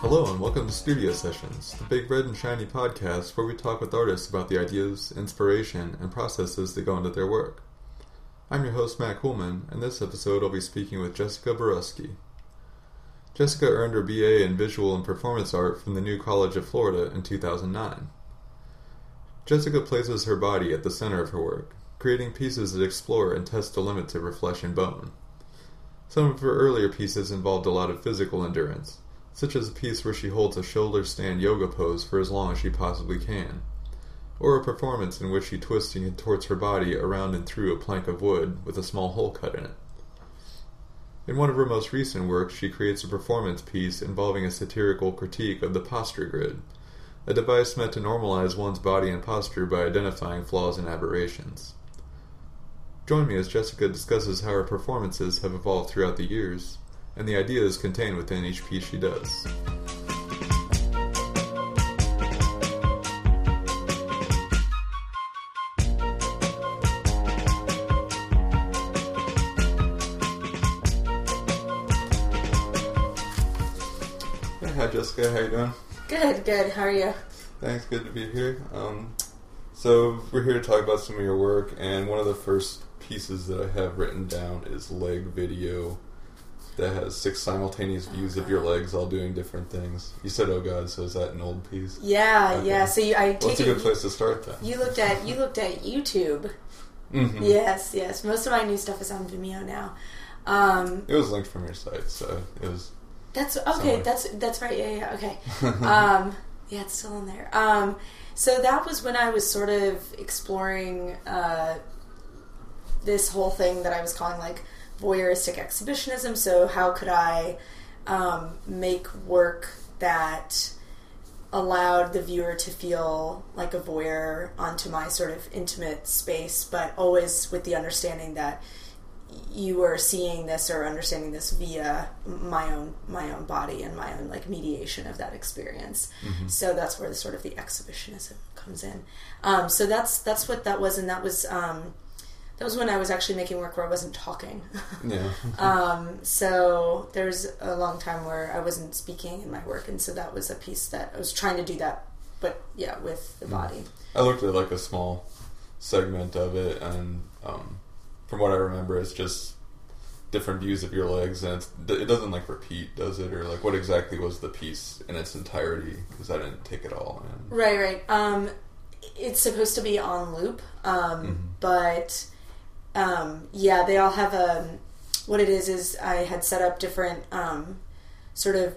Hello and welcome to Studio Sessions, the big red and shiny podcast where we talk with artists about the ideas, inspiration, and processes that go into their work. I'm your host Matt Coolman, and this episode I'll be speaking with Jessica Borusky. Jessica earned her BA in Visual and Performance Art from the New College of Florida in 2009. Jessica places her body at the center of her work, creating pieces that explore and test the limits of her flesh and bone. Some of her earlier pieces involved a lot of physical endurance, such as a piece where she holds a shoulder stand yoga pose for as long as she possibly can, or a performance in which she twists and contorts her body around and through a plank of wood with a small hole cut in it. In one of her most recent works, she creates a performance piece involving a satirical critique of the posture grid, a device meant to normalize one's body and posture by identifying flaws and aberrations. Join me as Jessica discusses how her performances have evolved throughout the years and the ideas contained within each piece she does. Hey, hi Jessica, how you doing? Good, good. How are you? Thanks, good to be here. Um, so we're here to talk about some of your work, and one of the first pieces that I have written down is leg video that has six simultaneous views of your legs all doing different things. You said, "Oh God," so is that an old piece? Yeah, Okay. yeah. So you, I Well, take that's a good place to start then. you looked at you looked at YouTube. Mhm. Yes, yes. Most of my new stuff is on Vimeo now. Um, It was linked from your site, so it was. that's okay. Somewhere. That's that's right. Yeah, yeah. Okay. um, yeah, it's still in there. Um, so that was when I was sort of exploring uh, this whole thing that I was calling like voyeuristic exhibitionism. So how could I um, make work that allowed the viewer to feel like a voyeur onto my sort of intimate space, but always with the understanding that you were seeing this or understanding this via my own my own body and my own like mediation of that experience. So that's where the sort of the exhibitionism comes in. Um, so that's that's what that was, and that was um, that was when I was actually making work where I wasn't talking. Yeah. um, so there's a long time where I wasn't speaking in my work, and so that was a piece that I was trying to do that, but yeah, with the body. I looked at like a small segment of it, and um, from what I remember, it's just different views of your legs, and it's, it doesn't like repeat, does it? Or like, what exactly was the piece in its entirety? Because I didn't take it all in. Right, right. Um, it's supposed to be on loop, um, but um, yeah, they all have a. What it is is I had set up different um, sort of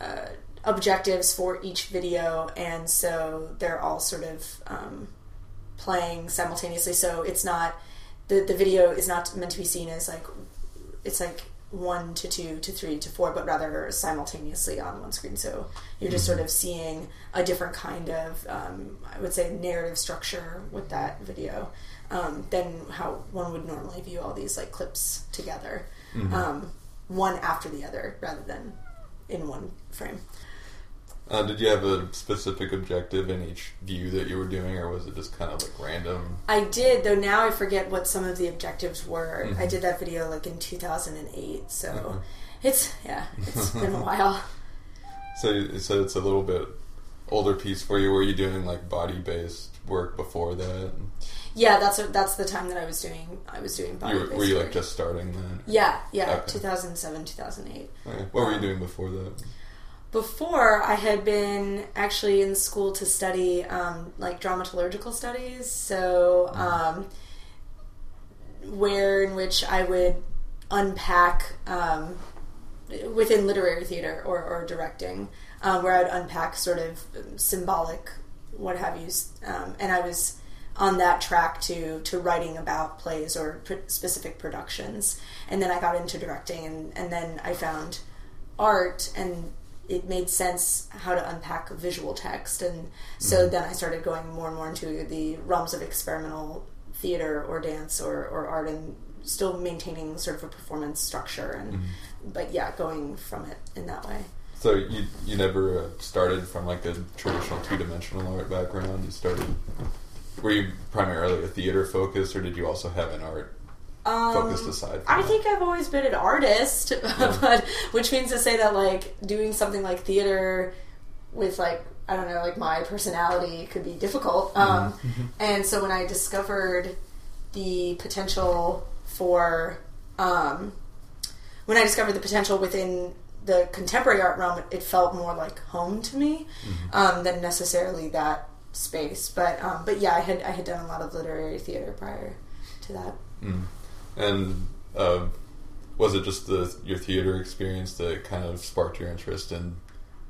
uh, objectives for each video, and so they're all sort of um, playing simultaneously. So it's not the the video is not meant to be seen as like it's like one to two to three to four, but rather simultaneously on one screen. So you're just sort of seeing a different kind of, um, I would say, narrative structure with that video um, than how one would normally view all these like clips together, um, one after the other, rather than in one frame. Uh, did you have a specific objective in each view that you were doing, or was it just kind of like random? I did, though now I forget what some of the objectives were. I did that video like in 2008, so Mhm. it's, yeah, it's been a while. So you said it's a little bit older piece for you. Were you doing like body based work before that? Yeah, that's what, that's the time that I was doing. I was doing body. You were, were you like just starting then? Yeah, yeah, Okay. 2007, 2008. Okay. What were you doing before that? Before, I had been actually in school to study um, like dramaturgical studies, so um, where in which I would unpack um, within literary theater or, or directing, um, where I would unpack sort of symbolic, what have you, um, and I was on that track to to writing about plays or pr- specific productions, and then I got into directing, and, and then I found art and it made sense how to unpack visual text. And so then i started going more and more into the realms of experimental theater or dance or, or art and still maintaining sort of a performance structure and but yeah going from it in that way. So you you never uh, started from like a traditional two dimensional art background. You started were you primarily a theater focused, or did you also have an art Um, focused aside? I that? think I've always been an artist, but which means to say that like doing something like theater with like I don't know like my personality could be difficult. Um, and so when I discovered the potential for um, when I discovered the potential within the contemporary art realm, it felt more like home to me um, than necessarily that space. But um, but yeah, I had I had done a lot of literary theater prior to that. Mm. And uh, was it just the your theater experience that kind of sparked your interest in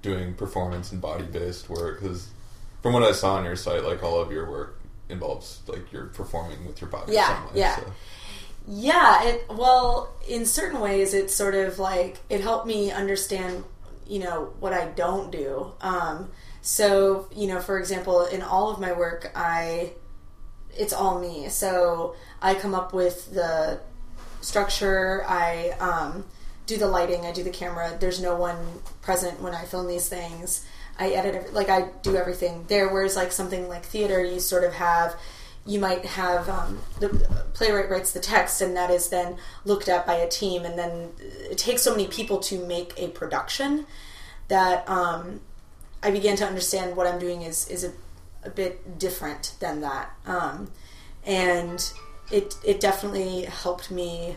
doing performance and body based work? Because from what I saw on your site, like all of your work involves like you're performing with your body. Yeah, some way, yeah. so- Yeah, it well, in certain ways, it's sort of like it helped me understand, you know, what I don't do. Um, so, you know, for example, in all of my work, I it's all me. So I come up with the structure. I um, do the lighting. I do the camera. There's no one present when I film these things. I edit, every, like I do everything there. Whereas like something like theater, you sort of have, you might have um, the playwright writes the text, and that is then looked at by a team, and then it takes so many people to make a production that um, I began to understand what I'm doing is is a, a bit different than that, um, and it it definitely helped me,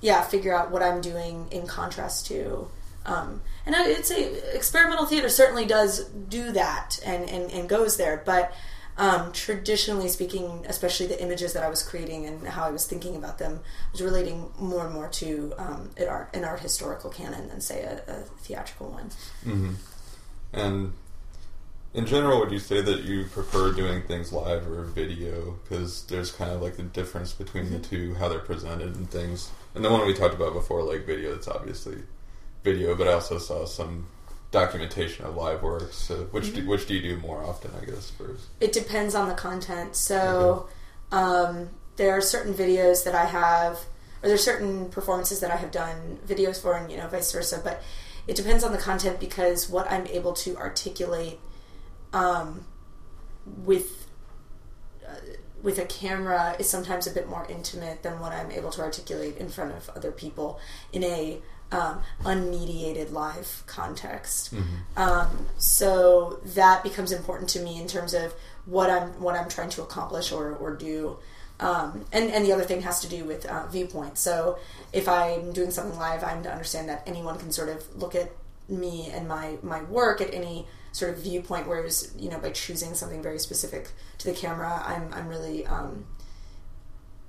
yeah, figure out what I'm doing in contrast to. Um, and I'd say experimental theater certainly does do that and, and, and goes there, but um, traditionally speaking, especially the images that I was creating and how I was thinking about them was relating more and more to um, an art an art historical canon than say a, a theatrical one. hmm And in general, would you say that you prefer doing things live or video? Because there's kind of like the difference between the two, how they're presented and things. And the one we talked about before, like video, it's obviously video, but I also saw some documentation of live works. So which do, which do you do more often? I guess first. It depends on the content. So um, there are certain videos that I have, or there's certain performances that I have done videos for, and you know, vice versa. But it depends on the content because what I'm able to articulate um, with uh, with a camera is sometimes a bit more intimate than what I'm able to articulate in front of other people in a um, unmediated live context. Um, so that becomes important to me in terms of what I'm what I'm trying to accomplish or, or do. Um, and, and the other thing has to do with uh, viewpoint. So if I'm doing something live, I'm to understand that anyone can sort of look at me and my, my work at any sort of viewpoint. Whereas you know by choosing something very specific to the camera, I'm I'm really um,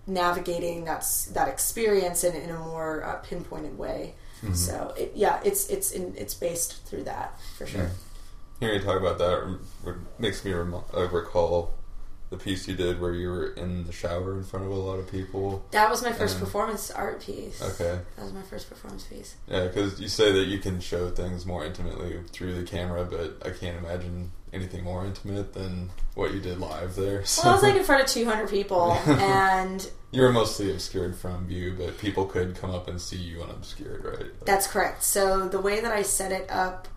navigating that's that experience in, in a more uh, pinpointed way. So it, yeah, it's it's in, it's based through that for sure. Yeah. Hearing you talk about that makes me rem- uh, recall the piece you did where you were in the shower in front of a lot of people. That was my first Um, performance art piece. Okay. That was my first performance piece. Yeah, because you say that you can show things more intimately through the camera, but I can't imagine anything more intimate than what you did live there. So Well, I was like in front of 200 people, and you were mostly obscured from view, but people could come up and see you unobscured, right? Like- that's correct. So the way that I set it up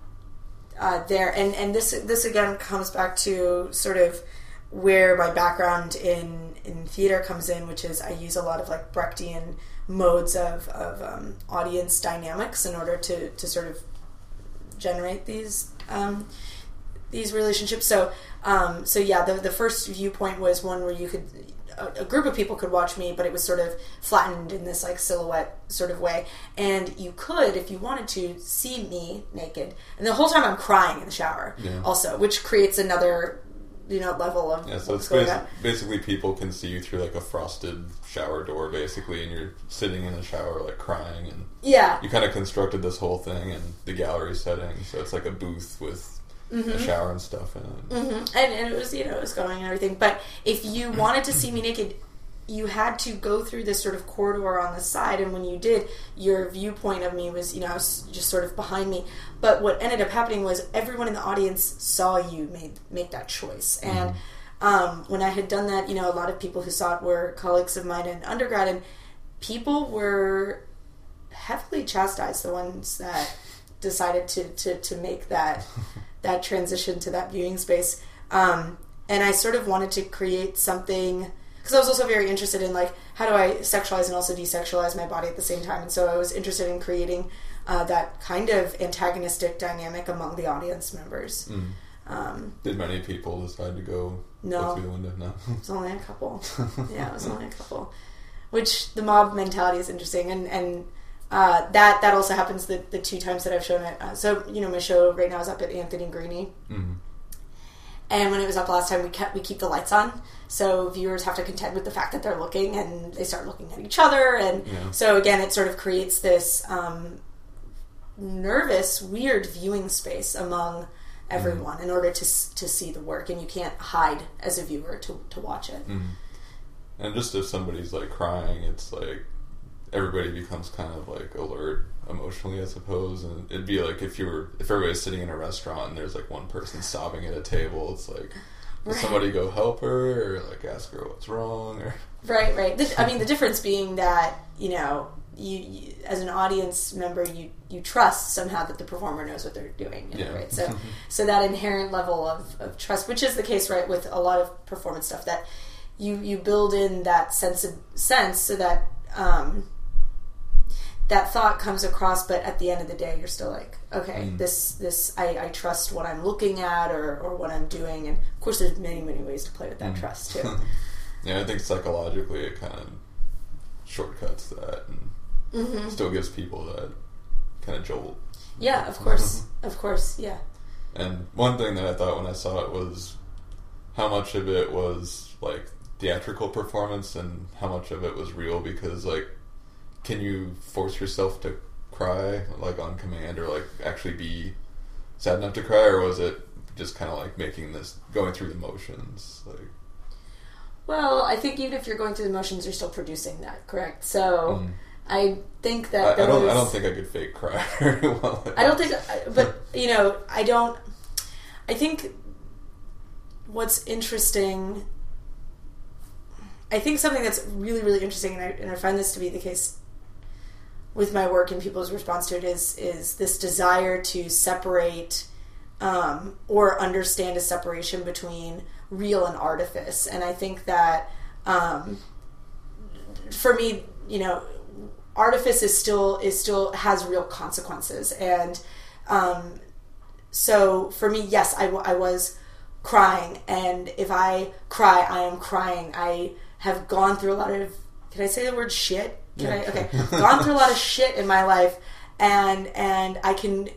uh, there, and and this this again comes back to sort of where my background in in theater comes in, which is I use a lot of like Brechtian modes of of um, audience dynamics in order to to sort of generate these um, these relationships. So, um, so yeah, the the first viewpoint was one where you could a, a group of people could watch me, but it was sort of flattened in this like silhouette sort of way, and you could, if you wanted to, see me naked, and the whole time I'm crying in the shower, Yeah. also, which creates another you know level of Yeah, so it's basi- basically people can see you through like a frosted shower door, basically, and you're sitting in the shower like crying, and Yeah, you kind of constructed this whole thing in the gallery setting, so it's like a booth with Mm-hmm. a shower and stuff in it. hmm and, and it was you know it was going and everything but if you wanted to see me naked you had to go through this sort of corridor on the side and when you did your viewpoint of me was you know s- just sort of behind me. But what ended up happening was everyone in the audience saw you make make that choice. And um, when i had done that you know a lot of people who saw it were colleagues of mine in undergrad and people were heavily chastised the ones that decided to, to, to make that that transition to that viewing space. Um, and I sort of wanted to create something because I was also very interested in like how do I sexualize and also desexualize my body at the same time, and so I was interested in creating uh, that kind of antagonistic dynamic among the audience members. Mm. Um, Did many people decide to go No. go through the window? No. it was only a couple. yeah, it was only a couple. Which the mob mentality is interesting, and and uh, that that also happens the, the two times that I've shown it. Uh, so you know, my show right now is up at Anthony Greaney, Mm. And when it was up last time, we kept we keep the lights on, so viewers have to contend with the fact that they're looking, and they start looking at each other, and Yeah. so again, it sort of creates this um, nervous, weird viewing space among everyone in order to to see the work, and you can't hide as a viewer to to watch it. Mm. And just if somebody's like crying, it's like everybody becomes kind of like alert emotionally, I suppose. And it'd be like if you were if everybody's sitting in a restaurant and there's like one person sobbing at a table, it's like does Right. somebody go help her or like ask her what's wrong or Right, right. The, I mean, the difference being that you know, you, you as an audience member, you you trust somehow that the performer knows what they're doing, you know, Yeah. right? So, so that inherent level of, of trust, which is the case, right, with a lot of performance stuff, that you you build in that sense of sense so that um, that thought comes across, but at the end of the day, you're still like, okay, Mm. this this I, I trust what I'm looking at or or what I'm doing, and of course, there's many many ways to play with that Mm. trust too. yeah, I think psychologically it kind of shortcuts that and hmm still gives people that kind of jolt. Yeah, of course, of course, yeah. And one thing that I thought when I saw it was how much of it was like theatrical performance and how much of it was real because like can you force yourself to cry like on command or like actually be sad enough to cry or was it just kind of like making this going through the motions like Well, I think even if you're going through the motions, you're still producing that, correct? So Mm. I think that I don't those- I don't think I could fake cry very well I don't think, but you know, I don't. I think what's interesting. I think something that's really, really interesting, and I, and I find this to be the case with my work and people's response to it is is this desire to separate um, or understand a separation between real and artifice, and I think that um, for me, you know, artifice is still is still has real consequences, and um, so for me, yes, I, w- I was crying, and if I cry, I am crying. I have gone through a lot of. Can I say the word shit? Can Yeah. I? Okay, gone through a lot of shit in my life, and and I can.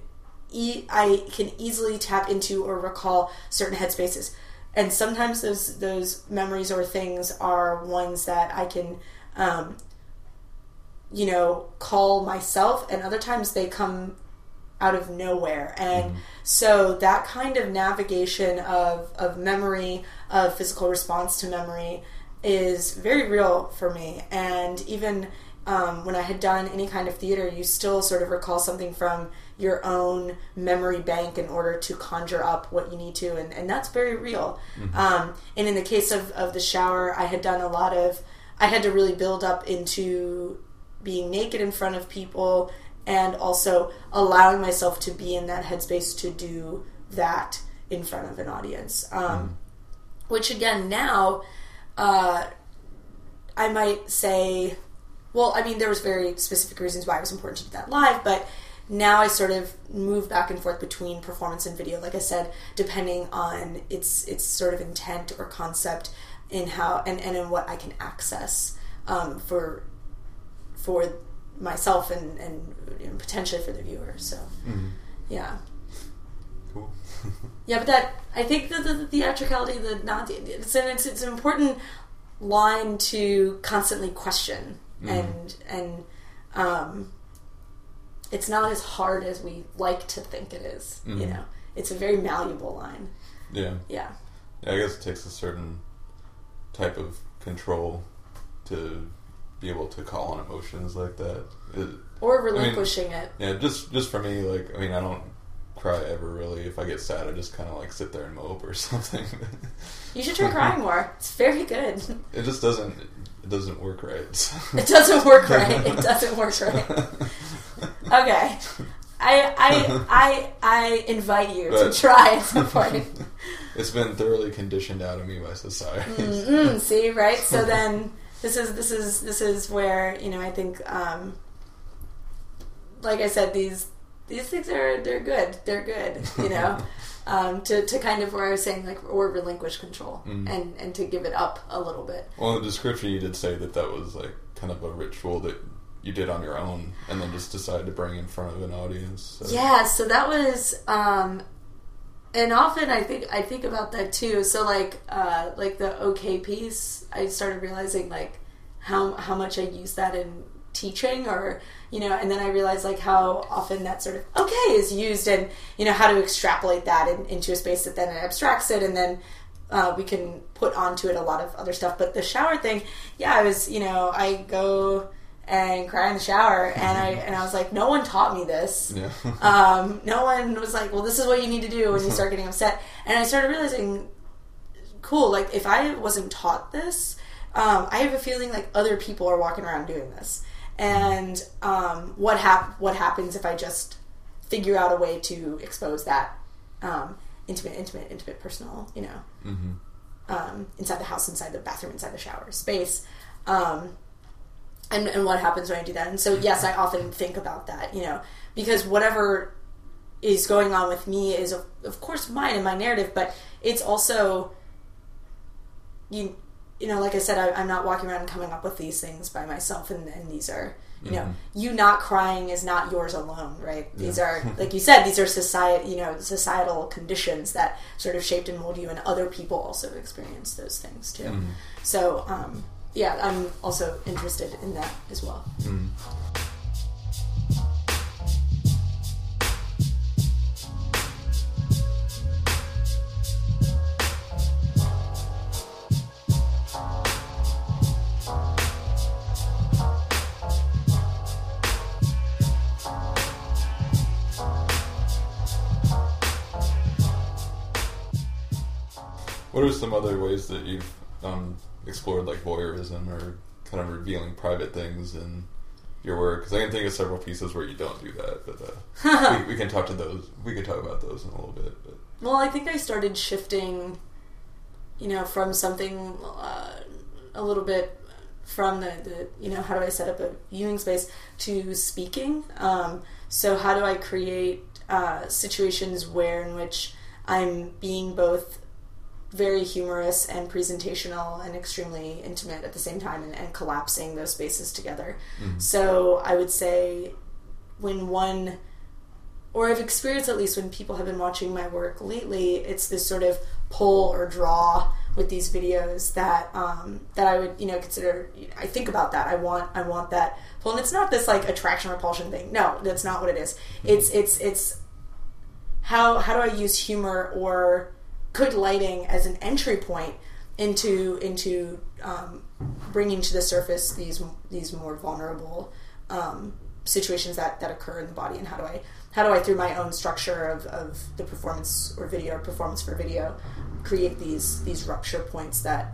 E- I can easily tap into or recall certain headspaces, and sometimes those those memories or things are ones that I can um, you know, call myself, and other times they come out of nowhere. And so that kind of navigation of, of memory, of physical response to memory, is very real for me. And even um, when I had done any kind of theater, you still sort of recall something from your own memory bank in order to conjure up what you need to, and, and that's very real. Um, and in the case of, of the shower, I had done a lot of, I had to really build up into being naked in front of people and also allowing myself to be in that headspace to do that in front of an audience. Um, Which again, now, uh, I might say, well, I mean, there was very specific reasons why it was important to do that live, but now I sort of move back and forth between performance and video, like I said, depending on its its sort of intent or concept in how and, and in what I can access um, for for myself and, and potentially for the viewer. So Mhm. yeah. cool Yeah, but that I think the, the, the theatricality, the not it's an it's, it's an important line to constantly question, Mhm. and and um, it's not as hard as we like to think it is, You Mhm. know, it's a very malleable line. yeah Yeah, Yeah, I guess it takes a certain type of control to be able to call on emotions like that. It, or relinquishing it. yeah, just just for me, like I mean, I don't cry ever really. If I get sad, I just kind of like sit there and mope or something. You should try crying more. It's very good. it just doesn't. It doesn't work right. It doesn't work right. It doesn't work right. Okay. I I I I invite you to try at some point. it's been thoroughly conditioned out of me by society. Mm-mm, see, right? So then this is this is this is where you know I think, um, like I said, these these things are they're good. They're good. You know. Um, to, to kind of where I was saying like or relinquish control Mm. and and to give it up a little bit. Well, in the description, you did say that that was like kind of a ritual that you did on your own, and then just decided to bring in front of an audience. So. Yeah, so that was um and often I think I think about that too. So like uh like the okay piece, I started realizing like how how much I use that in teaching or you know, and then I realized like how often that sort of okay is used and you know how to extrapolate that in, into a space that then abstracts it and then uh, we can put onto it a lot of other stuff. But the shower thing, yeah, I was you know I go and cry in the shower and I and I was like, no one taught me this. Yeah. Um, no one was like, well, this is what you need to do when you start getting upset. And I started realizing, cool, like if I wasn't taught this, um, I have a feeling like other people are walking around doing this. And um, what hap- what happens if I just figure out a way to expose that um, intimate, intimate, intimate, personal, you know, hmm um, inside the house, inside the bathroom, inside the shower space. Um, and, and what happens when I do that. And so, yes, I often think about that, you know, because whatever is going on with me is, of, of course, mine and my narrative, but it's also, you, you know, like I said, I, I'm not walking around and coming up with these things by myself, and, and these are, you know, Mhm. you not crying is not yours alone, right? These Yeah. are, like you said, these are society, you know, societal conditions that sort of shaped and mold you, and other people also experience those things too. Mhm. So, um, yeah, I'm also interested in that as well. Mm. What are some other ways that you've um, explored like voyeurism or kind of revealing private things in your work? Because I can think of several pieces where you don't do that, but uh, we, we can talk to those. We can talk about those in a little bit. But Well, I think I started shifting, you know, from something uh, a little bit from the, the, you know, how do I set up a viewing space to speaking. Um, so, how do I create uh, situations where in which I'm being both very humorous and presentational and extremely intimate at the same time and, and collapsing those spaces together. Mhm. So, I would say when one or I've experienced at least when people have been watching my work lately, it's this sort of pull or draw with these videos that um, that I would you know consider. I think about that. I want I want that pull, and it's not this like attraction repulsion thing. No, that's not what it is. It's it's it's how how do I use humor or good lighting as an entry point into into um, bringing to the surface these these more vulnerable um, situations that that occur in the body, and how do I how do I through my own structure of, of the performance or video or performance for video create these these rupture points that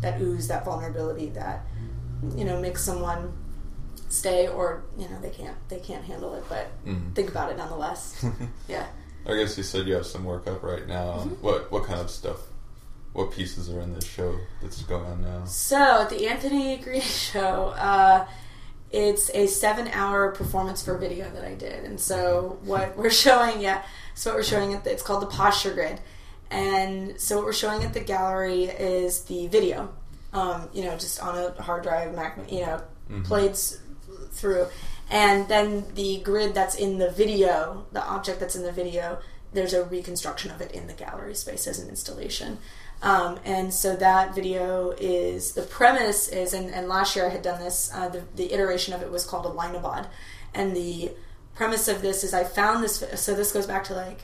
that ooze that vulnerability that you know makes someone stay or you know they can't they can't handle it. But Mhm. think about it nonetheless. Yeah I guess you said you have some work up right now. Mm-hmm. What what kind of stuff? What pieces are in this show that's going on now? So the Anthony Green show, uh, it's a seven-hour performance for video that I did, and so what we're showing, yeah, so what we're showing at the, it's called the posture grid, and so what we're showing at the gallery is the video, um, you know, just on a hard drive, Mac, you know, Mhm. played through, and then the grid that's in the video, the object that's in the video, there's a reconstruction of it in the gallery space as an installation. Um, and so that video is the premise is, and, and last year I had done this. Uh, the, the iteration of it was called Alignabod, and the premise of this is I found this. So this goes back to like,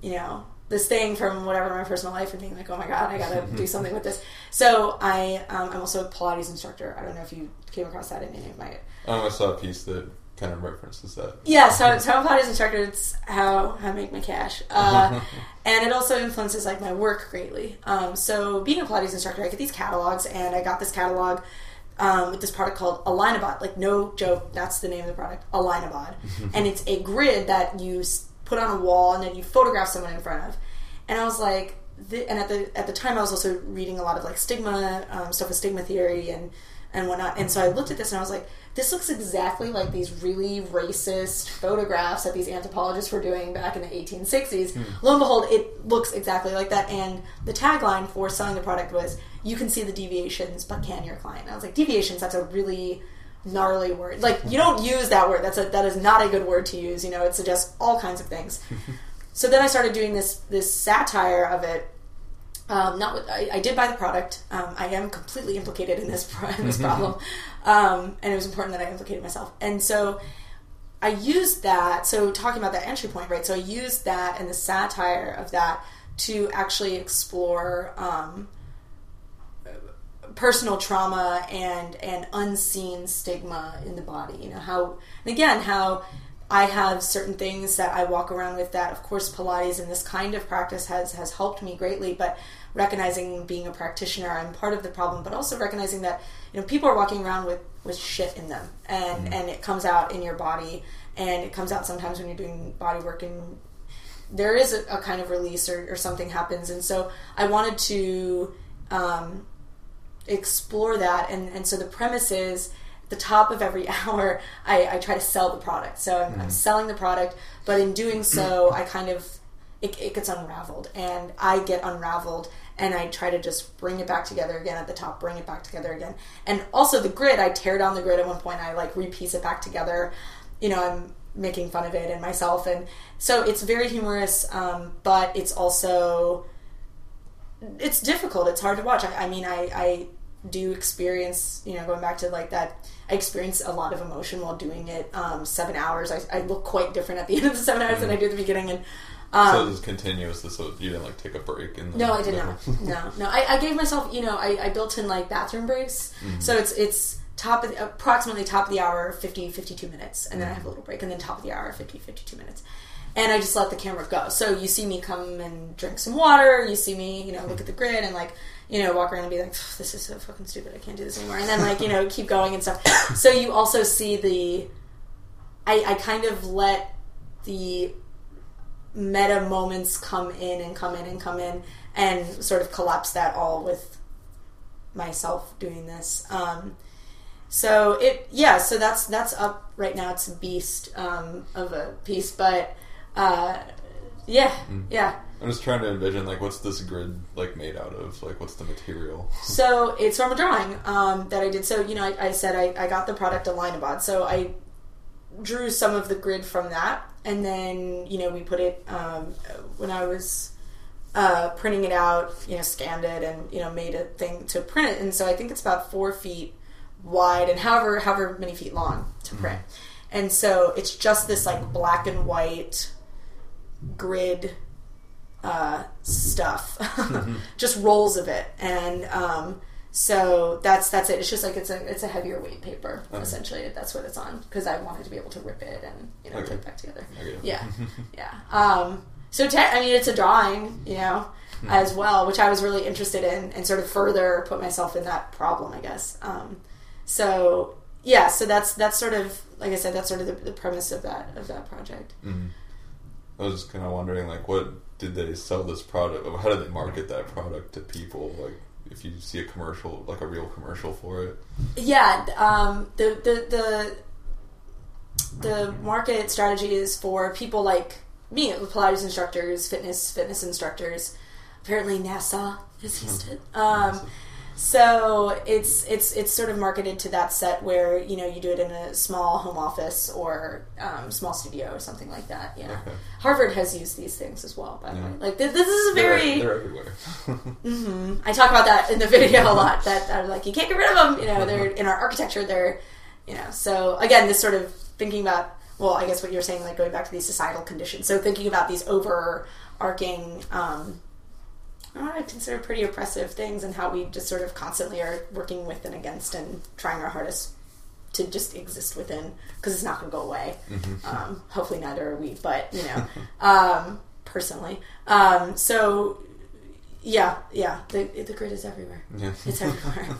you know, this thing from whatever my personal life and being like, oh my god, I gotta do something with this. So I, um, I'm also a Pilates instructor. I don't know if you came across that in any of my Um, I saw a piece that kind of references that. yeah, so, so I'm a Pilates instructor. It's how I make my cash, uh, and it also influences like my work greatly. Um, so being a Pilates instructor, I get these catalogs, and I got this catalog um, with this product called Alignabod. Like no joke, that's the name of the product, Alignabod, and it's a grid that you s- put on a wall, and then you photograph someone in front of. And I was like, the, and at the at the time, I was also reading a lot of like stigma um, stuff with stigma theory and and whatnot. And so I looked at this and I was like, this looks exactly like these really racist photographs that these anthropologists were doing back in the 1860s. Lo and behold, it looks exactly like that. And the tagline for selling the product was, "You can see the deviations, but can your client?" And I was like, deviations. That's a really gnarly word. Like you don't use that word. That's a that is not a good word to use. You know, it suggests all kinds of things. so then I started doing this this satire of it. Um, not with, I, I did buy the product. Um, I am completely implicated in this in this problem, um, and it was important that I implicated myself. And so I used that. So talking about that entry point, right? So I used that and the satire of that to actually explore um, personal trauma and and unseen stigma in the body. You know how, and again, how I have certain things that I walk around with. That of course, Pilates and this kind of practice has has helped me greatly. But recognizing being a practitioner, I'm part of the problem. But also recognizing that you know people are walking around with with shit in them, and Mm-hmm. and it comes out in your body, and it comes out sometimes when you're doing body work and there is a, a kind of release or, or something happens and so i wanted to um, explore that and, and so the premise is at the top of every hour i, I try to sell the product. So I'm, I'm selling the product but in doing so i kind of it, it gets unraveled and i get unraveled and i try to just bring it back together again at the top bring it back together again. And also the grid i tear down the grid at one point i like repiece it back together. You know i'm making fun of it and myself and so it's very humorous um, but it's also it's difficult it's hard to watch. I, I mean I, I do experience you know going back to like that i experience a lot of emotion while doing it um, seven hours I, I look quite different at the end of the seven hours than i do at the beginning and um, so it was continuous. So you didn't like take a break. In the no, I did middle? not. No, no. I, I gave myself, you know, I, I built in like bathroom breaks, so it's it's top of the, approximately top of the hour, 50, 52 minutes, and then I have a little break, and then top of the hour, 50, 52 minutes. And I just let the camera go. So you see me come and drink some water. You see me, you know, look at the grid and like, you know, walk around and be like, "This is so fucking stupid. I can't do this anymore." And then like, you know, keep going and stuff. So you also see the, I, I kind of let the meta moments come in and come in and come in and sort of collapse that all with myself doing this um, so it yeah so that's that's up right now it's a beast um, of a piece but uh, yeah yeah I'm just trying to envision like what's this grid like made out of? Like what's the material? So it's from a drawing um, that I did. So you know, I, I said I, I got the product Alignabod. So I drew some of the grid from that, and then you know we put it um, when I was uh, printing it out. You know, scanned it and you know made a thing to print it. And so I think it's about four feet wide and however however many feet long to print. And so it's just this like black and white grid uh, stuff, just rolls of it, and um, so that's that's it. It's just like it's a it's a heavier weight paper essentially. That's what it's on because I wanted to be able to rip it and you know Okay. put it back together. Okay. Yeah, yeah. Um, so te- I mean, it's a drawing, you know, as well, which I was really interested in, and sort of further put myself in that problem, I guess. Um, so yeah, so that's that's sort of like I said, that's sort of the, the premise of that of that project. Mhm. I was kind of wondering like what did they sell this product? How did they market that product to people? Like if you see a commercial, like a real commercial for it. Yeah, um, the, the the the market strategy is for people like me, Pilates instructors, fitness fitness instructors. Apparently, NASA has used it. Um, so it's it's it's sort of marketed to that set where you know you do it in a small home office or um, small studio or something like that. Yeah, Okay. Harvard has used these things as well. By the Yeah. way, like this, this is a very they're, they're everywhere. hmm I talk about that in the video a lot. That I'm like, you can't get rid of them. You know, they're in our architecture. They're, you know. So again, this sort of thinking about. Well, I guess what you're saying, like going back to these societal conditions. So thinking about these overarching, um, I would consider pretty oppressive things, and how we just sort of constantly are working with and against, and trying our hardest to just exist within, because it's not going to go away. Um, hopefully, neither are we. But you know, um, personally, um, so yeah, yeah, the the grid is everywhere. yeah. It's everywhere.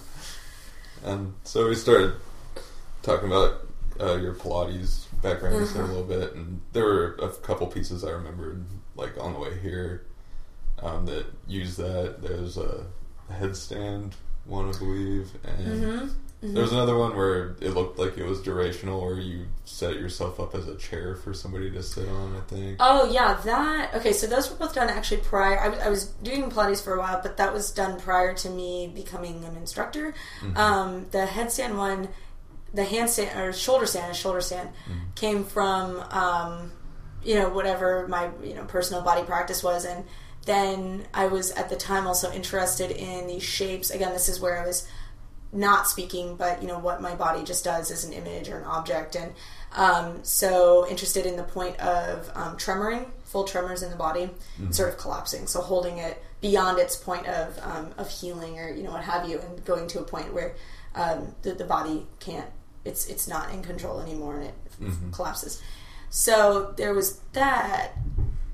And so we started talking about uh, your Pilates background stuff a little bit, and there were a couple pieces I remembered like on the way here. Um, that use that. There's a headstand one, I believe, and Mm-hmm. there was another one where it looked like it was durational, where you set yourself up as a chair for somebody to sit on. I think. Oh yeah, that okay. So those were both done actually prior. I was doing Pilates for a while, but that was done prior to me becoming an instructor. Um, the headstand one, the handstand or shoulder stand, shoulder stand, came from um, you know whatever my you know personal body practice was, and then I was at the time also interested in these shapes. Again, this is where I was not speaking, but you know what my body just does as an image or an object, and um, so interested in the point of um, tremoring, full tremors in the body, sort of collapsing. So holding it beyond its point of um, of healing or you know what have you, and going to a point where um, the, the body can't, it's it's not in control anymore, and it collapses. So there was that,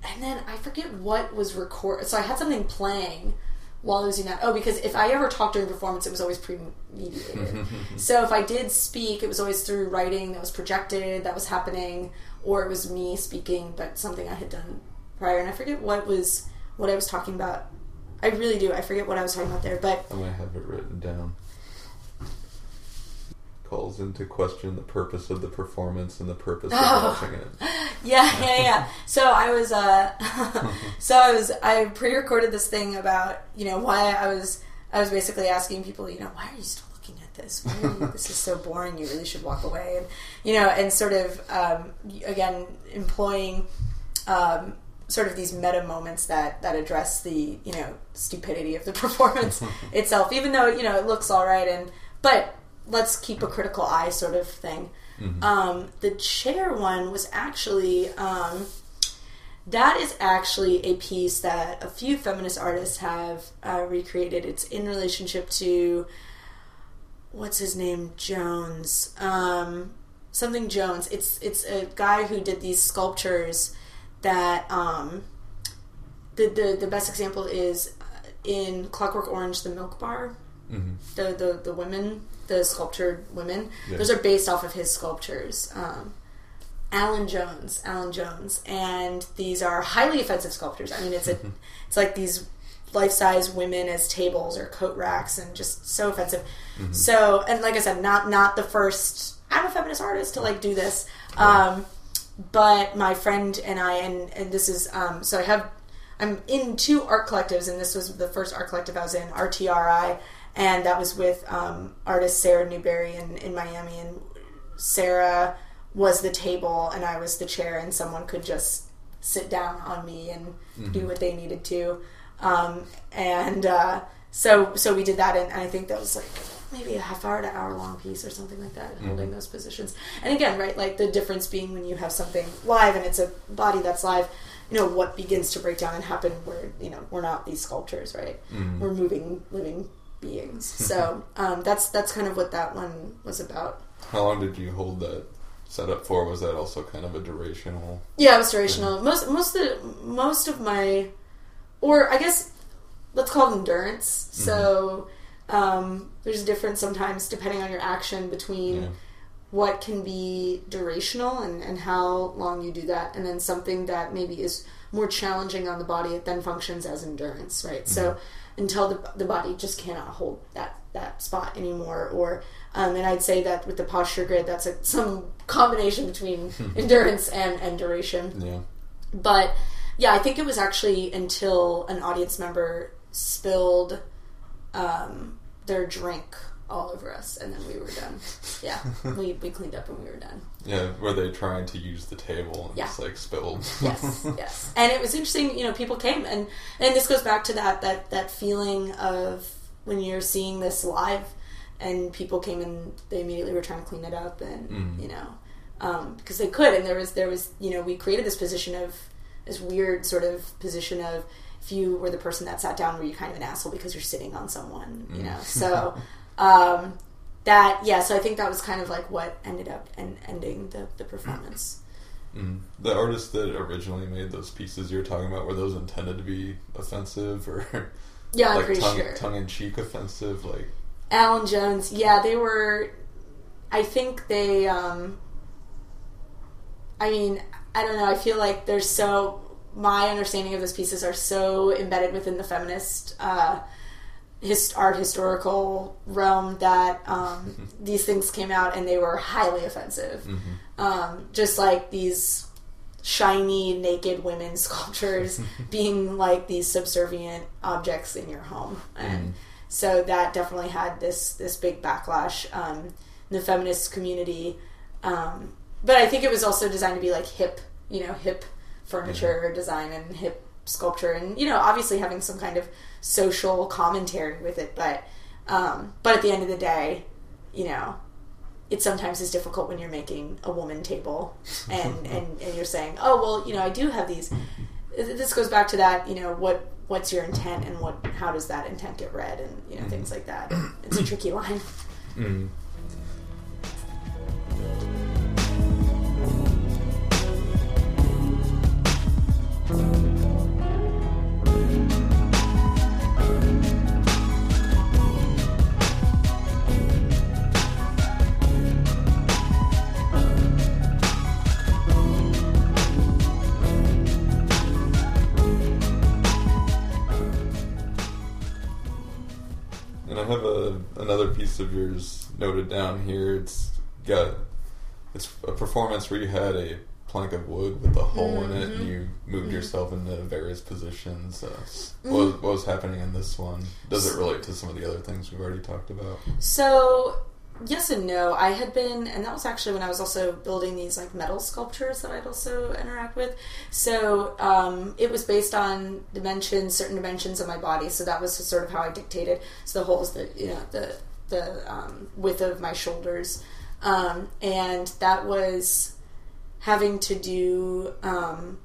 and then I forget what was record. So I had something playing while I was doing that. Oh, because if I ever talked during performance, it was always pre-mediated. so if I did speak, it was always through writing that was projected, that was happening, or it was me speaking, but something I had done prior. And I forget what was what I was talking about. I really do. I forget what I was talking about there, but oh, I might have it written down. Calls into question the purpose of the performance and the purpose of Oh. watching it. yeah, yeah, yeah. So I was, uh, so I was, I pre-recorded this thing about, you know, why I was, I was basically asking people, you know, why are you still looking at this? Why are you, this is so boring. You really should walk away. And you know, and sort of, um, again, employing, um, sort of these meta moments that that address the, you know, stupidity of the performance itself. Even though you know it looks all right, and but let's keep a critical eye, sort of thing. Um, the chair one was actually um, that is actually a piece that a few feminist artists have uh, recreated. It's in relationship to what's his name Jones, um, something Jones. It's it's a guy who did these sculptures that um, the, the the best example is uh, in Clockwork Orange, the Milk Bar hmm the the, the women, the sculptured women. Yeah. Those are based off of his sculptures. Um, Allen Jones, Allen Jones, and these are highly offensive sculptures. I mean, it's a, it's like these life-size women as tables or coat racks, and just so offensive. So, and like I said, not not the first. I'm a feminist artist to like do this, um, but my friend and I, and and this is um, so I have I'm in two art collectives, and this was the first art collective I was in, RTRI, and that was with um, artist Sarah Newberry in, in Miami. And Sarah was the table, and I was the chair, and someone could just sit down on me and do what they needed to. Um, and uh, so, so we did that, and, and I think that was like maybe a half hour to hour long piece or something like that, holding those positions. And again, right, like the difference being when you have something live and it's a body that's live, you know, what begins to break down and happen where, you know, we're not these sculptures, right? We're moving, living beings. So um, that's that's kind of what that one was about. How long did you hold that set up for? Was that also kind of a durational? Yeah, it was durational. Most most of the, most of my, or I guess let's call it endurance. So um, there's a difference sometimes depending on your action between Yeah. What can be durational and, and how long you do that, and then something that maybe is more challenging on the body. It then functions as endurance, right? So until the, the body just cannot hold that that spot anymore, or um, and I'd say that with the posture grid, that's a, some combination between endurance and, and duration. Yeah. But yeah, I think it was actually until an audience member spilled um, their drink all over us, and then we were done. Yeah, we, we cleaned up and we were done. Yeah. Were they trying to use the table and Yeah. just like spilled? Yes, yes. And it was interesting. You know, people came, and and this goes back to that that that feeling of when you're seeing this live, and people came and they immediately were trying to clean it up, and Mm. you know, because they could, and there was there was you know we created this position of this weird sort of position of if you were the person that sat down, were you kind of an asshole because you're sitting on someone, you know? So um, that yeah, so I think that was kind of like what ended up and ending the the performance. Mm. The artists that originally made those pieces you're talking about were those intended to be offensive or Yeah, like tongue, sure. tongue in cheek offensive? Like Allen Jones, yeah, they were. I think they. um I mean, I don't know. I feel like they're so my understanding of those pieces are so embedded within the feminist uh, his art historical realm that um, these things came out and they were highly offensive. Mm-hmm. Um, just like these shiny naked women sculptures being like these subservient objects in your home, and Mhm. so that definitely had this this big backlash um, in the feminist community. Um, but I think it was also designed to be like hip, you know, hip furniture design and hip sculpture, and you know, obviously having some kind of social commentary with it. But um, but at the end of the day, you know, it sometimes is difficult when you're making a woman table and and, and you're saying, oh well, you know, I do have these. This goes back to that, you know, what what's your intent and what how does that intent get read and you know things like that. It's a tricky line. Mm. And I have a another piece of yours noted down here. It's got it's a performance where you had a plank of wood with a hole in it, and you moved yourself into various positions. Uh, what, was, what was happening in this one? Does it relate to some of the other things we've already talked about? So yes and no. I had been, and that was actually when I was also building these like metal sculptures that I'd also interact with. So um, it was based on dimensions, certain dimensions of my body. So that was sort of how I dictated. So the holes that you know the the um, width of my shoulders, um, and that was having to do um,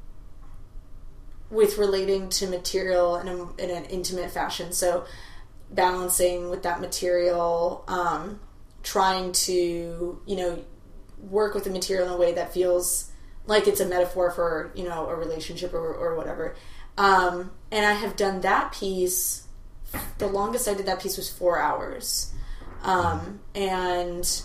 with relating to material in, a, in an intimate fashion. So balancing with that material, um, trying to you know work with the material in a way that feels like it's a metaphor for you know a relationship or, or whatever. Um, and I have done that piece. The longest I did that piece was four hours, um, and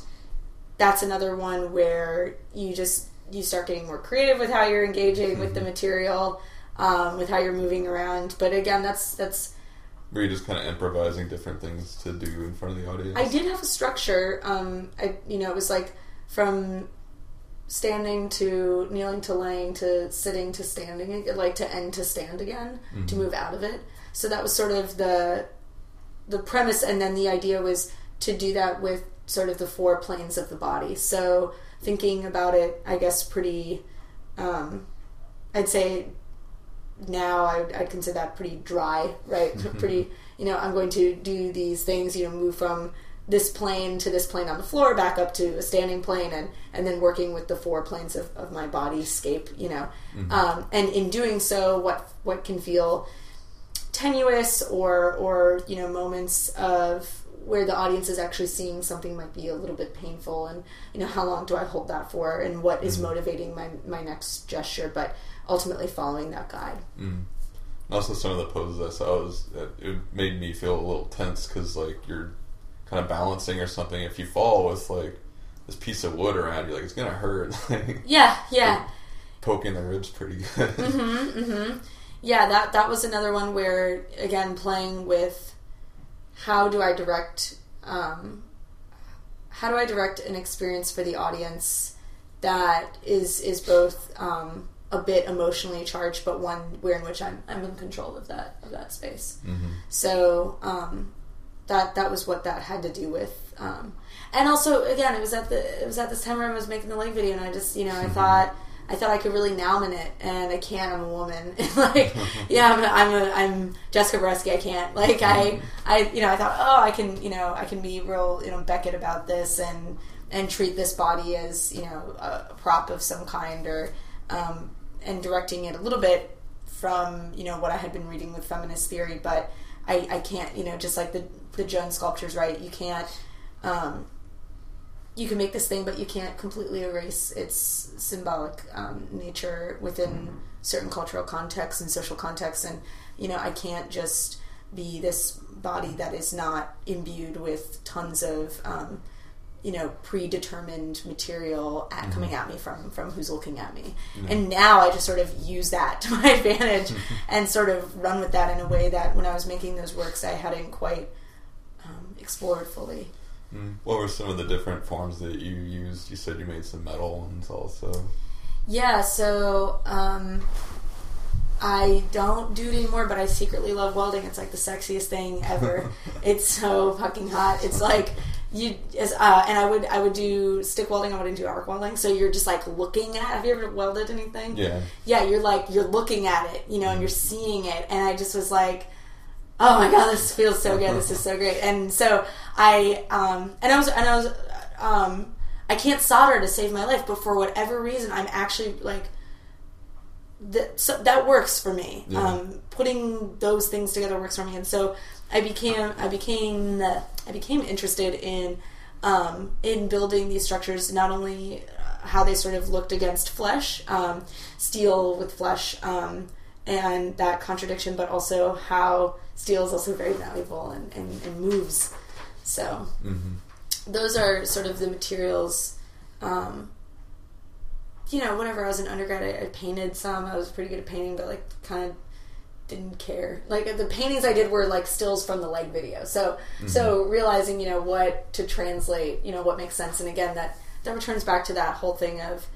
that's another one where you just you start getting more creative with how you're engaging with the material, um, with how you're moving around. But again, that's that's Were you just kind of improvising different things to do in front of the audience? I did have a structure. Um, I you know it was like from standing to kneeling to laying to sitting to standing, like to end to stand again to move out of it. So that was sort of the the premise, and then the idea was to do that with sort of the four planes of the body. So thinking about it, I guess pretty. Um, I'd say now I I'd consider that pretty dry, right? pretty, you know, I'm going to do these things, you know, move from this plane to this plane on the floor, back up to a standing plane, and and then working with the four planes of, of my body scape, you know, um, and in doing so, what what can feel tenuous or or you know moments of where the audience is actually seeing something might be a little bit painful and you know how long do i hold that for and what is motivating my my next gesture but ultimately following that guide Mm. Also, some of the poses I saw was it made me feel a little tense because like you're kind of balancing or something. If you fall with like this piece of wood around you, like it's gonna hurt. yeah yeah poking the ribs pretty good. mm-hmm, mm-hmm. yeah that that was another one where again playing with how do i direct um, how do i direct an experience for the audience that is is both um, a bit emotionally charged but one where in which i'm i'm in control of that of that space hmm so um, that that was what that had to do with. Um, and also, again, it was at the it was at this time where I was making the leg video, and I just you know I thought I thought I could really Nauman it, and I can't. I'm a woman. like, yeah, I'm a, I'm a, I'm Jessica Borusky. I can't. Like, I I you know I thought oh I can you know I can be real you know Beckett about this and and treat this body as you know a prop of some kind or um, and directing it a little bit from you know what I had been reading with feminist theory, but I, I can't you know just like the the Jones sculptures, right? You can't um, you can make this thing, but you can't completely erase its symbolic um, nature within certain cultural contexts and social contexts, and you know I can't just be this body that is not imbued with tons of um, you know predetermined material at, Mm-hmm. coming at me from from who's looking at me. And now i just sort of use that to my advantage and sort of run with that in a way that when i was making those works i hadn't quite um, explored fully Mm. What were some of the different forms that you used? You said you made some metal ones also. Yeah, so um, I don't do it anymore, but I secretly love welding. It's like the sexiest thing ever. it's so fucking hot. It's like you as uh, and I would I would do stick welding. I wouldn't do arc welding. So you're just like looking at. Have you ever welded anything? Yeah. Yeah, you're like you're looking at it, you know, and you're seeing it. And I just was like, oh my god, this feels so good. This is so great. And so I um and I was and I was um I can't solder to save my life, but for whatever reason, I'm actually like that. So that works for me. Yeah. Um, putting those things together works for me, and so I became I became I became interested in um, in building these structures. Not only uh, how they sort of looked against flesh, um, steel with flesh, um, and that contradiction, but also how steel is also very valuable and, and, and moves. So hmm those are sort of the materials. Um, you know, whenever I was an undergrad, I, I painted some. I was pretty good at painting, but like kind of didn't care. Like the paintings I did were like stills from the leg video. So so realizing you know what to translate, you know what makes sense, and again that that returns back to that whole thing of,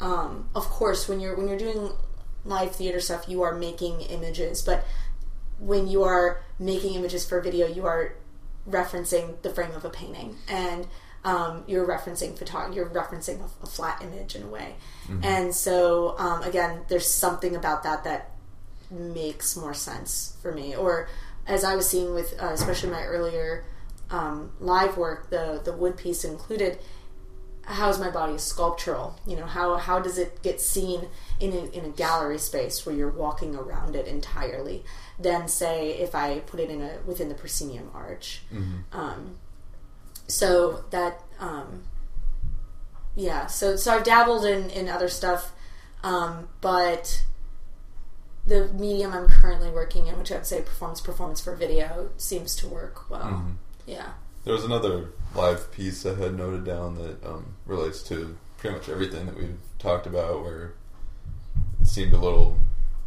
um, of course, when you're when you're doing live theater stuff, you are making images, but when you are making images for video, you are referencing the frame of a painting. And um, you're referencing photog- you're referencing a, a flat image in a way. And so um, again there's something about that that makes more sense for me. Or as i was seeing with uh, especially my earlier um, live work the the wood piece included how is my body sculptural? You know how how does it get seen in a, in a gallery space where you're walking around it entirely? Than say if i put it in a within the proscenium arch. Um, so that um, yeah so so i've dabbled in in other stuff um, but the medium i'm currently working in which i would say performance performance for video seems to work well. Mm-hmm. yeah. There was another live piece I had noted down that um, relates to pretty much everything that we've talked about, where it seemed a little.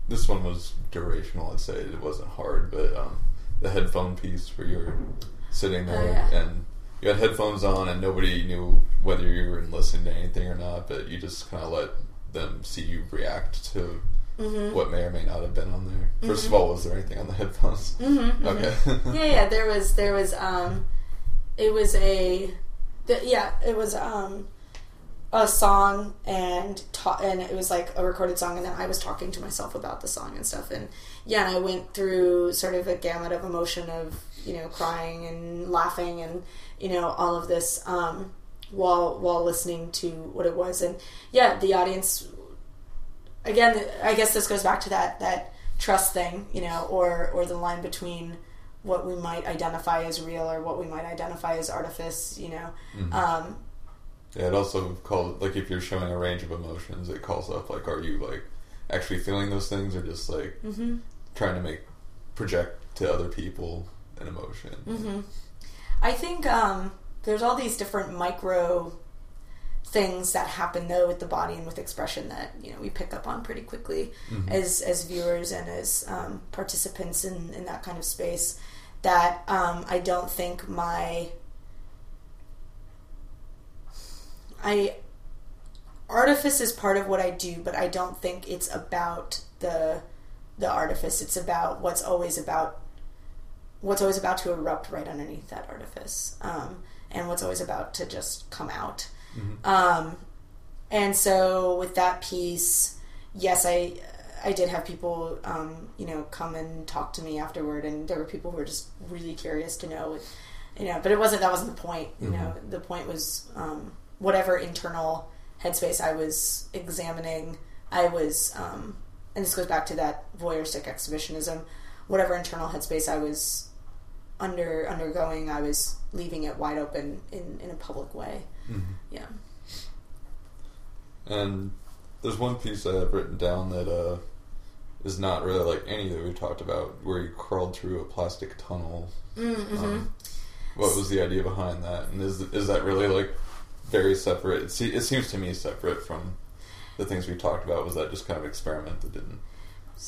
This one was durational. I'd say it wasn't hard, but um, the headphone piece where you're sitting there Oh, yeah. and you had headphones on and nobody knew whether you were listening to anything or not, but you just kind of let them see you react to Mm-hmm. what may or may not have been on there. 1st of all, was there anything on the headphones? Mm-hmm, Okay. yeah, yeah. There was, there was, um, it was a, the, yeah, it was um, a song and ta- and it was like a recorded song, and then I was talking to myself about the song and stuff, and yeah, and I went through sort of a gamut of emotion of you know crying and laughing and you know all of this um, while while listening to what it was, and yeah, the audience again, I guess this goes back to that that trust thing, you know, or or the line between what we might identify as real or what we might identify as artifice, you know. Um, Yeah, it also calls like if you're showing a range of emotions, it calls up like, are you like actually feeling those things, or just like Mm-hmm. trying to make project to other people an emotion? Mm-hmm. I think um, there's all these different micro things that happen though with the body and with expression that you know we pick up on pretty quickly as as viewers and as um, participants in, in that kind of space that um, I don't think my I artifice is part of what I do, but I don't think it's about the the artifice. It's about what's always about what's always about to erupt right underneath that artifice, um, and what's always about to just come out. Um, and so with that piece, yes, I I did have people, um, you know, come and talk to me afterward, and there were people who were just really curious to know, you know. But it wasn't that wasn't the point. You know, the point was um, whatever internal headspace I was examining. I was, um, and this goes back to that voyeuristic exhibitionism. Whatever internal headspace I was under undergoing, I was leaving it wide open in in a public way. Yeah. And there's one piece I have written down that uh, is not really like any that we talked about, where you crawled through a plastic tunnel. Mm-hmm. Um, what was the idea behind that, and is is that really like very separate? It, se- it seems to me separate from the things we talked about. Was that just kind of experiment that didn't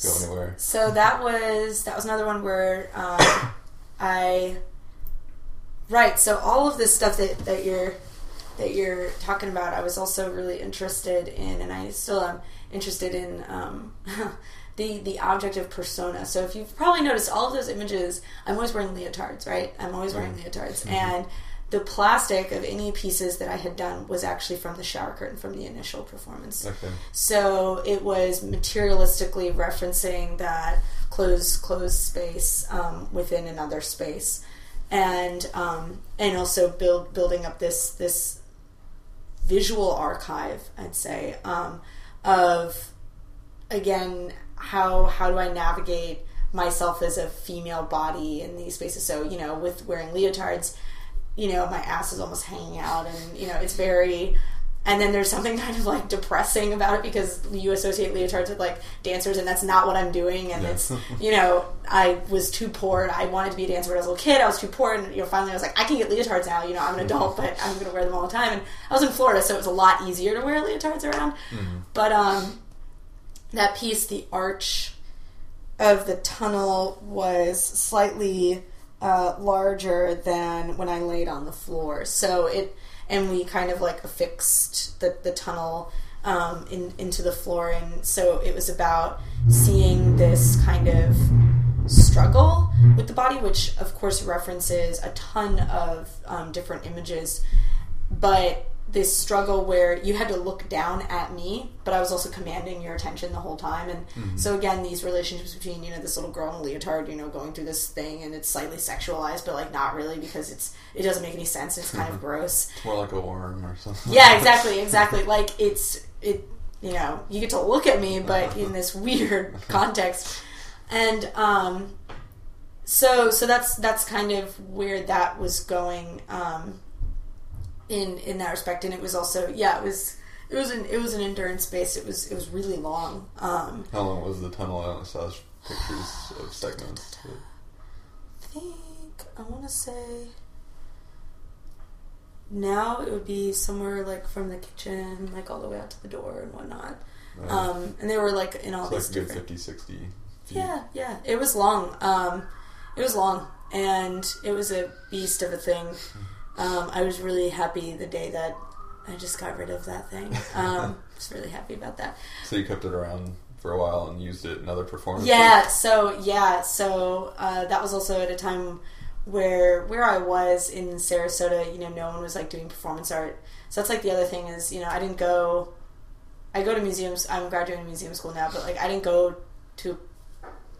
go anywhere? So that was that was another one where um, I right. So all of this stuff that, that you're that you're talking about, I was also really interested in, and I still am interested in um, the the object of persona. So if you've probably noticed all of those images, I'm always wearing leotards, right? I'm always wearing leotards, Mm-hmm. and the plastic of any pieces that I had done was actually from the shower curtain from the initial performance. Okay. So it was materialistically referencing that closed closed space um, within another space, and um, and also build building up this this visual archive. I'd say um, of again how how do I navigate myself as a female body in these spaces? So you know, with wearing leotards, you know, my ass is almost hanging out, and you know, it's very. And then there's something kind of like depressing about it because you associate leotards with like dancers, and that's not what I'm doing. And Yeah. it's you know, I was too poor. I wanted to be a dancer when I was a little kid. I was too poor, and you know, finally I was like, I can get leotards now. You know, I'm an adult, but I'm going to wear them all the time. And I was in Florida, so it was a lot easier to wear leotards around. But um, that piece, the arch of the tunnel, was slightly uh, larger than when I laid on the floor. So it, and we kind of like affixed the, the tunnel um, in, into the floor. And so it was about seeing this kind of struggle with the body, which of course references a ton of um, different images, but this struggle where you had to look down at me, but I was also commanding your attention the whole time. And so again, these relationships between you know this little girl in leotard, you know, going through this thing, and it's slightly sexualized, but like not really because it's it doesn't make any sense. It's kind of gross. It's more like a worm or something. Yeah, exactly, exactly. Like it's it. You know, you get to look at me, but in this weird context, and um, so so that's that's kind of where that was going um, in in that respect, and it was also yeah, it was it was an it was an endurance space. It was it was really long. Um, How long was the tunnel? I only saw pictures of segments. but- I think I want to say now it would be somewhere like from the kitchen, like all the way out to the door and whatnot. Right. Um, and they were like in all like these good different. 50, 60 feet. Yeah, yeah. It was long. Um, it was long, and it was a beast of a thing. Um, I was really happy the day that I just got rid of that thing. Um, I was really happy about that. So you kept it around for a while and used it in other performances? Yeah. So yeah. So uh, that was also at a time where where I was in Sarasota. You know, no one was like doing performance art. So that's like the other thing is you know I didn't go. I go to museums. I'm graduating museum school now, but like I didn't go to,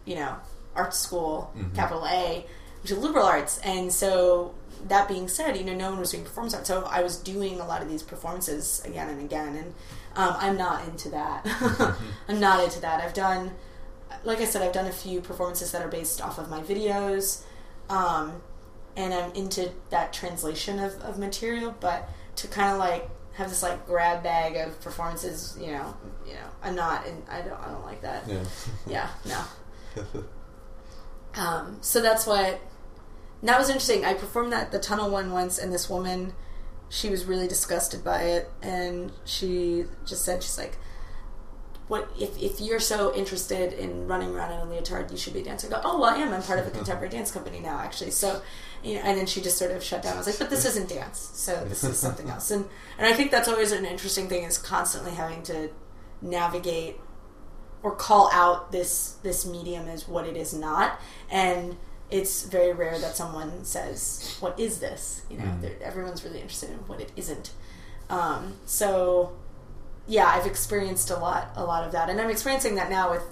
you know, art school, Mhm. capital A, which is liberal arts. And so that being said, you know, no one was doing performance art, so I was doing a lot of these performances again and again, and um, I'm not into that. I'm not into that. I've done, like I said, I've done a few performances that are based off of my videos, um, and I'm into that translation of, of material, but to kind of like have this like grab bag of performances, you know, you know, I'm not, and I don't, I don't like that. Yeah. Yeah, no. Um, so that's what. And That was interesting. I performed that the tunnel one once, and this woman, she was really disgusted by it, and she just said, "She's like, what if if you're so interested in running around in a leotard, you should be a dancer." I go, "Oh, well, I am. I'm part of a contemporary dance company now, actually." So, you know, and then she just sort of shut down. I was like, "But this isn't dance. So this is something else." And and I think that's always an interesting thing is constantly having to navigate or call out this this medium as what it is not and it's very rare that someone says what is this you know Mm. everyone's really interested in what it isn't um, so yeah i've experienced a lot a lot of that and i'm experiencing that now with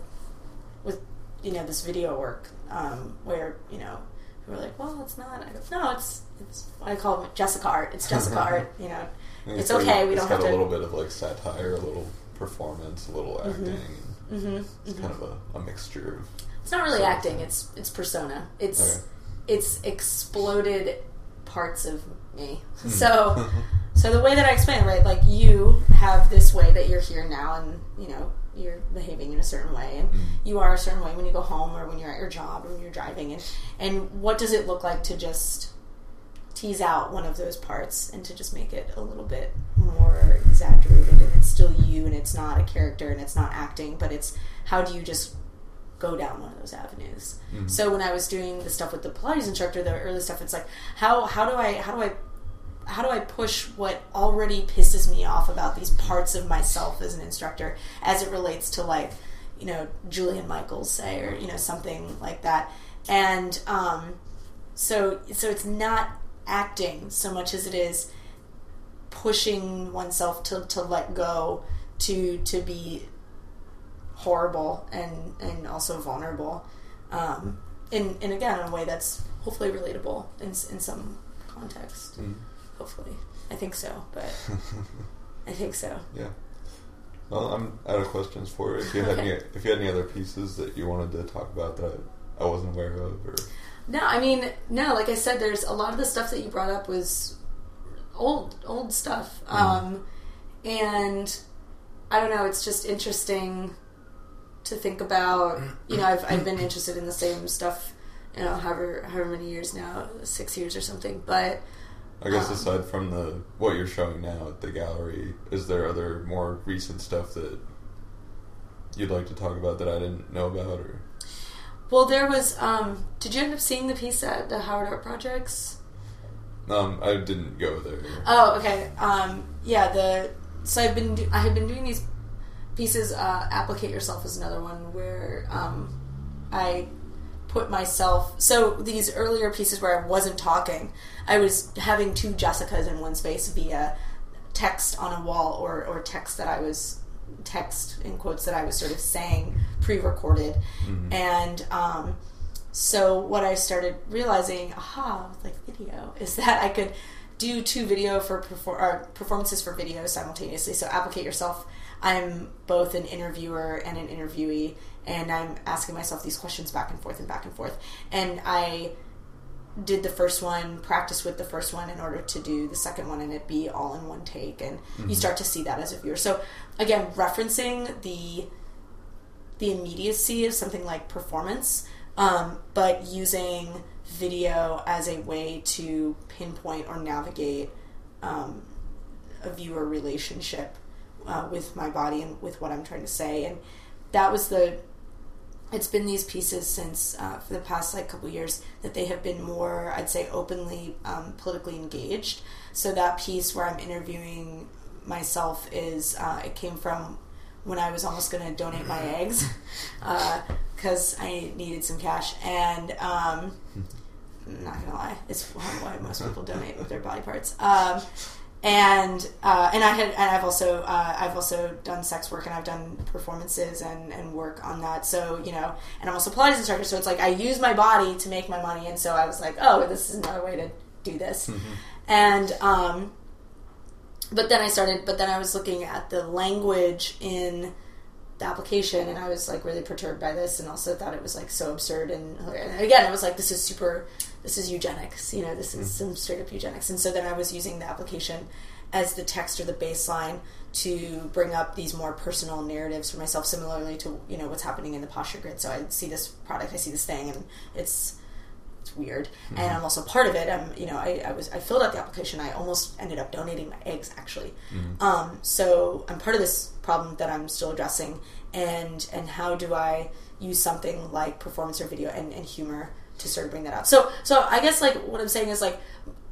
with you know this video work um, where you know we're like well it's not I go, no it's it's i call it jessica art it's jessica art you know it's, It's got- okay, we it's don't got have a to- little bit of like satire, a little performance, a little acting. hmm It's kind of a, a mixture of. It's not really So- acting. It's it's persona. It's Okay. it's exploded parts of me. Hmm. So so the way that I explain it, right? Like you have this way that you're here now, and you know you're behaving in a certain way, and Mm. you are a certain way when you go home or when you're at your job or when you're driving, and and what does it look like to just tease out one of those parts and to just make it a little bit more exaggerated and it's still you and it's not a character and it's not acting but it's how do you just go down one of those avenues Mm-hmm. so when i was doing the stuff with the pilates instructor the early stuff it's like how how do i how do i how do I push what already pisses me off about these parts of myself as an instructor as it relates to like, you know, Jillian Michaels say or, you know, something like that. And um so so it's not acting so much as it is pushing oneself to, to let go to to be horrible and and also vulnerable um in and again in a way that's hopefully relatable in in some context Mm. hopefully i think so but i think so Yeah. Well, I'm out of questions for you. If you had Okay. any, if you had any other pieces that you wanted to talk about that I wasn't aware of, or no i mean no like i said there's a lot of the stuff that you brought up was old old stuff um and i don't know it's just interesting to think about you know i've, I've been interested in the same stuff you know however however many years now six years or something but I guess Um, aside from the what you're showing now at the gallery, is there other more recent stuff that you'd like to talk about that I didn't know about, or well there was um did you end up seeing the piece at the howard art projects um, I didn't go there. Oh, okay. Um, yeah, the so I've been do, I had been doing these pieces. Uh, Applicate yourself is another one where um, I put myself. So these earlier pieces where I wasn't talking, I was having two Jessicas in one space via text on a wall or or text that I was text in quotes that I was sort of saying pre-recorded, and um, so what I started realizing, aha, with like video, is that I could do two video for perfor- or performances for video simultaneously. So applicate yourself. I'm both an interviewer and an interviewee, and I'm asking myself these questions back and forth and back and forth. And I did the first one, practice with the first one in order to do the second one, and it be all in one take. And you start to see that as a viewer. So again, referencing the the immediacy of something like performance, um, but using video as a way to pinpoint or navigate um, a viewer relationship uh, with my body and with what I'm trying to say. And that was the. It's been these pieces since uh, for the past like couple years that they have been more, I'd say, openly um, politically engaged. So that piece where I'm interviewing myself is uh, it came from when I was almost going to donate my eggs because I needed some cash, and um, I'm not gonna lie, it's why most people donate with their body parts. Um, and uh, and I had and I've also uh, I've also done sex work and I've done performances and, and work on that. So you know, and I'm also a Pilates instructor. So it's like I use my body to make my money, and so I was like, oh, this is another way to do this. And um, but then I started. But then I was looking at the language in the application, and I was like really perturbed by this, and also thought it was like so absurd. And, and again, it was like this is super. This is eugenics. You know, this is mm. some straight up eugenics. And so then I was using the application as the text or the baseline to bring up these more personal narratives for myself, similarly to you know what's happening in the posture grid. So I see this product, I see this thing, and it's it's weird. Mm-hmm. And i'm also part of it. I'm you know I, I was i filled out the application. I almost ended up donating my eggs actually. Mm-hmm. Um, so i'm part of this problem that i'm still addressing. And and how do i use something like performance or video and, and humor to sort of bring that out so so i guess like what i'm saying is like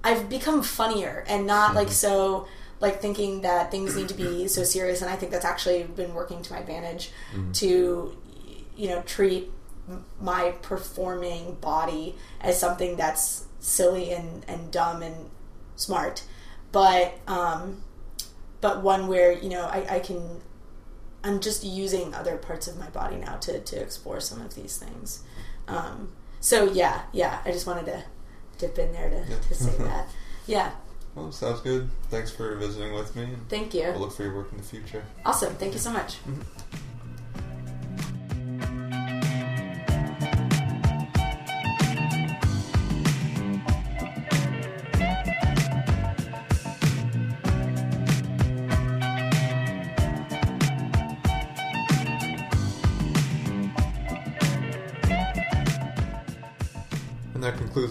i've become funnier and not like so like thinking that things need to be so serious and i think that's actually been working to my advantage to you know treat my performing body as something that's silly and, and dumb and smart. But um but one where you know I, I can i'm just using other parts of my body now to, to explore some of these things. Um so yeah yeah i just wanted to dip in there to, Yeah. to say that yeah Well, sounds good. Thanks for visiting with me. thank you We'll look for your work in the future. awesome thank you so much And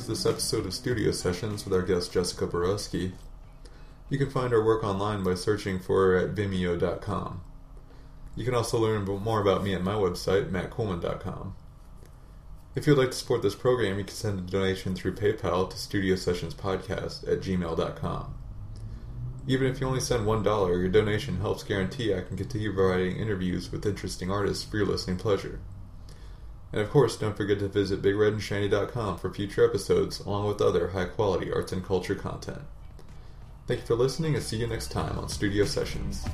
this episode of Studio Sessions with our guest Jessica Borusky. You can find our work online by searching for her at vimeo.com. You can also learn more about me at my website, mattcoolman.com. If you'd like to support this program, you can send a donation through PayPal to Studio Sessions Podcast at gmail.com. Even if you only send $1, your donation helps guarantee I can continue providing interviews with interesting artists for your listening pleasure. And of course, don't forget to visit BigRedAndShiny.com for future episodes, along with other high quality arts and culture content. Thank you for listening and see you next time on Studio Sessions.